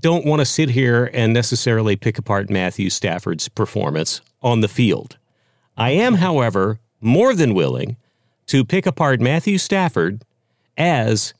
don't want to sit here and necessarily pick apart Matthew Stafford's performance on the field. I am, however, more than willing to pick apart Matthew Stafford as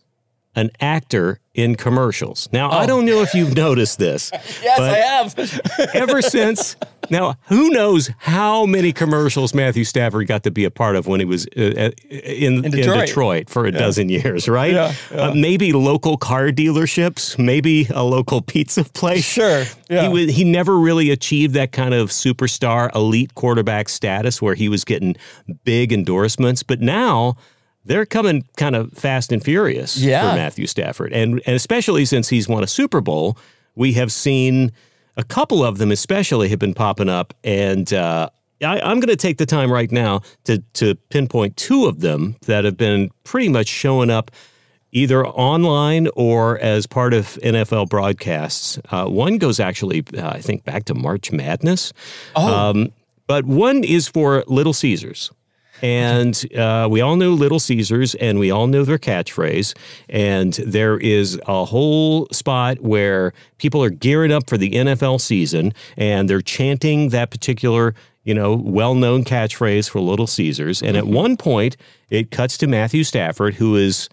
an actor in commercials. Now, oh. I don't know if you've noticed this. yes, I have. ever since, now, who knows how many commercials Matthew Stafford got to be a part of when he was uh, uh in, in, Detroit. in, Detroit. for a yeah. dozen years, right? Yeah, yeah. Uh, maybe local car dealerships, maybe a local pizza place. Sure. Yeah. He, he never really achieved that kind of superstar elite quarterback status where he was getting big endorsements. But now, they're coming kind of fast and furious yeah. for Matthew Stafford. And, and especially since he's won a Super Bowl, we have seen a couple of them, especially, have been popping up. And uh, I, am going to take the time right now to, to pinpoint two of them that have been pretty much showing up either online or as part of NFL broadcasts. Uh, one goes actually, uh, I think, back to March Madness. Oh. Um, but one is for Little Caesars. And uh, we all know Little Caesars and we all know their catchphrase. And there is a whole spot where people are gearing up for the NFL season and they're chanting that particular, you know, well known catchphrase for Little Caesars. And at mm-hmm. one point, it cuts to Matthew Stafford, who is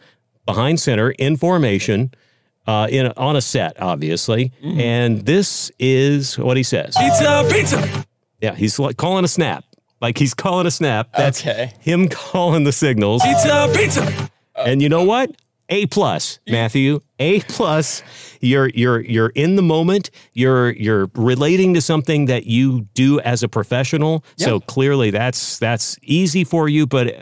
behind center in formation. Uh, in on a set, obviously, mm. and this is what he says: "Pizza, pizza." Yeah, he's like calling a snap. Like he's calling a snap. That's okay. him calling the signals. Pizza, pizza. And you know what? A plus, Matthew. A plus. You're you're you're in the moment. You're you're relating to something that you do as a professional. Yep. So clearly that's that's easy for you. But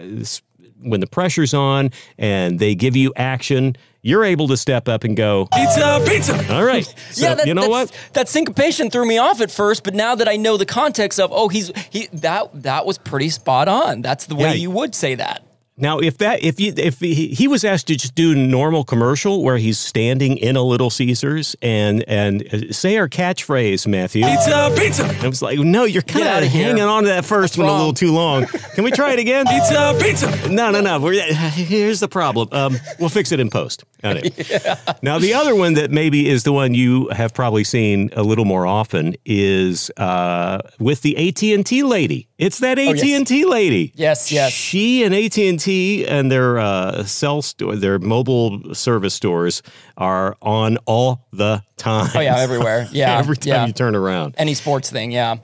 when the pressure's on and they give you action, you're able to step up and go pizza, pizza. All right. So, yeah, that, you know what? That syncopation threw me off at first, but now that I know the context of, oh, he's he that that was pretty spot on. That's the way yeah. you would say that. Now, if that if you if he, he was asked to just do normal commercial where he's standing in a Little Caesars and and uh, say our catchphrase, Matthew, pizza, pizza. I was like, no, you're kind of hanging on to that first one a little too long. Can we try it again? pizza, pizza. No, no, no. We're, here's the problem. Um, we'll fix it in post. yeah. Now, the other one that maybe is the one you have probably seen a little more often is uh, with the AT and T lady. It's that AT and T lady. Yes, yes. She and AT and T and their uh, cell store, their mobile service stores are on all the time. Oh yeah, everywhere. Yeah, every time yeah. you turn around. Any sports thing, yeah.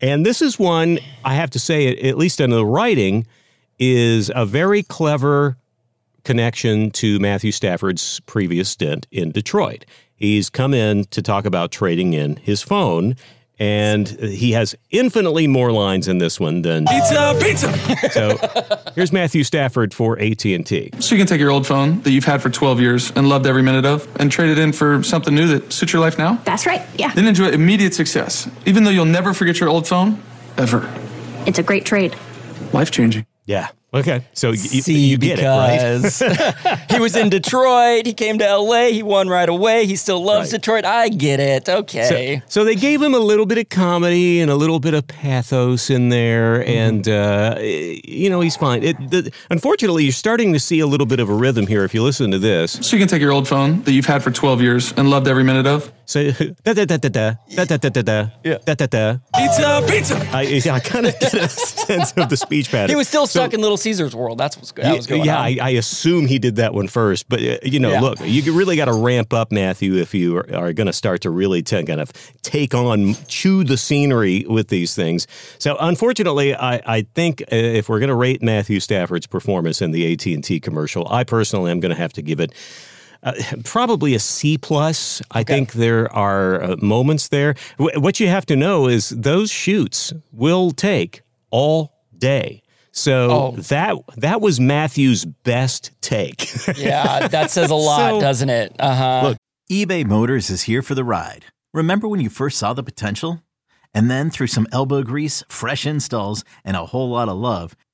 And this is one I have to say, at least in the writing, is a very clever connection to Matthew Stafford's previous stint in Detroit. He's come in to talk about trading in his phone, and he has infinitely more lines in this one than pizza, pizza. so here's Matthew Stafford for AT and T. So you can take your old phone that you've had for 12 years and loved every minute of, and trade it in for something new that suits your life now. That's right. Yeah. Then enjoy immediate success, even though you'll never forget your old phone ever. It's a great trade. Life changing. Yeah. Okay, so y- See, you get because it, right? he was in Detroit. He came to LA. He won right away. He still loves right. Detroit. I get it. Okay. So, so, they gave him a little bit of comedy and a little bit of pathos in there, mm-hmm. and uh, you know he's fine. It, the, unfortunately, you're starting to see a little bit of a rhythm here if you listen to this. So you can take your old phone that you've had for 12 years and loved every minute of. So da da da da da da da da da da yeah. da da da. Pizza, pizza. I, I kind of get a sense of the speech pattern. He was still stuck so, in Little Caesars world. That's what's good. That was going yeah, on. I, I assume he did that one first. But, uh, you know, Yeah. look, you really got to ramp up, Matthew, if you are, are going to start to really t- kind of take on, chew the scenery with these things. So, unfortunately, I, I think uh, if we're going to rate Matthew Stafford's performance in the AT&T commercial, I personally am going to have to give it uh, probably a C plus. I think there are uh, moments there. W- what you have to know is those shoots will take all day. So Oh. that that was Matthew's best take. yeah, that says a lot, So- doesn't it? Uh huh. Look, eBay Motors is here for the ride. Remember when you first saw the potential? And then through some elbow grease, fresh installs, and a whole lot of love,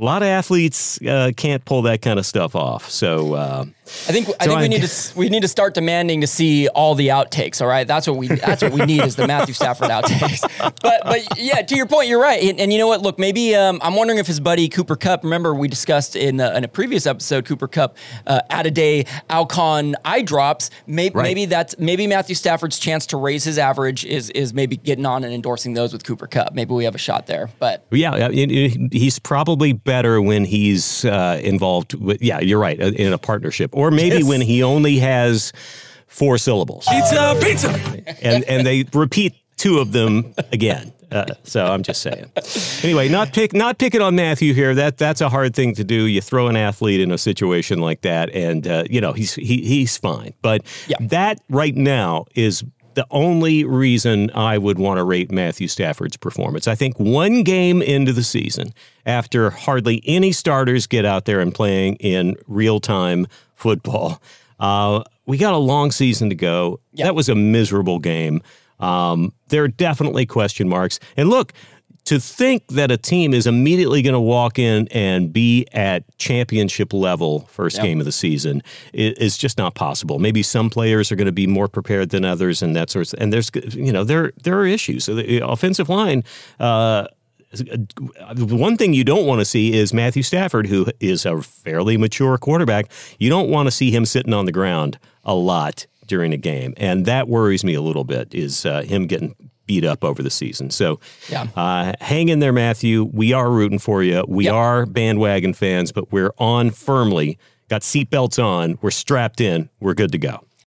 A lot of athletes uh, can't pull that kind of stuff off. So uh, I think I So think we need to we need to start demanding to see all the outtakes. All right, that's what we that's what we need is the Matthew Stafford outtakes. But but yeah, to your point, you're right. And, and you know what? Look, maybe um, I'm wondering if his buddy Cooper Kupp. Remember we discussed in a, in a previous episode, Cooper Kupp uh, at a day Alcon eye drops. Maybe Right. maybe that's maybe Matthew Stafford's chance to raise his average is is maybe getting on and endorsing those with Cooper Kupp. Maybe we have a shot there. But yeah, it- it- he's probably better when he's uh, involved with. Yeah, you're right, uh, in a partnership, or maybe Yes. when he only has four syllables. Pizza, pizza. and and they repeat two of them again. Uh, so I'm just saying. Anyway, not pick not picking on Matthew here. That that's a hard thing to do. You throw an athlete in a situation like that, and uh, you know he's he, he's fine. But Yeah. that right now is the only reason I would want to rate Matthew Stafford's performance. I think one game into the season, after hardly any starters get out there and playing in real time football, uh, we got a long season to go. Yeah. That was a miserable game. Um, there are definitely question marks. And look, to think that a team is immediately going to walk in and be at championship level first Yep. game of the season is just not possible. Maybe some players are going to be more prepared than others, and that sort of. And there's, you know, there there are issues. So the offensive line. Uh, one thing you don't want to see is Matthew Stafford, who is a fairly mature quarterback. You don't want to see him sitting on the ground a lot during a game, and that worries me a little bit. Is uh, him getting beat up over the season? So, Yeah. uh, hang in there, Matthew. We are rooting for you. We Yep. are bandwagon fans, but we're on firmly. Got seatbelts on. We're strapped in. We're good to go.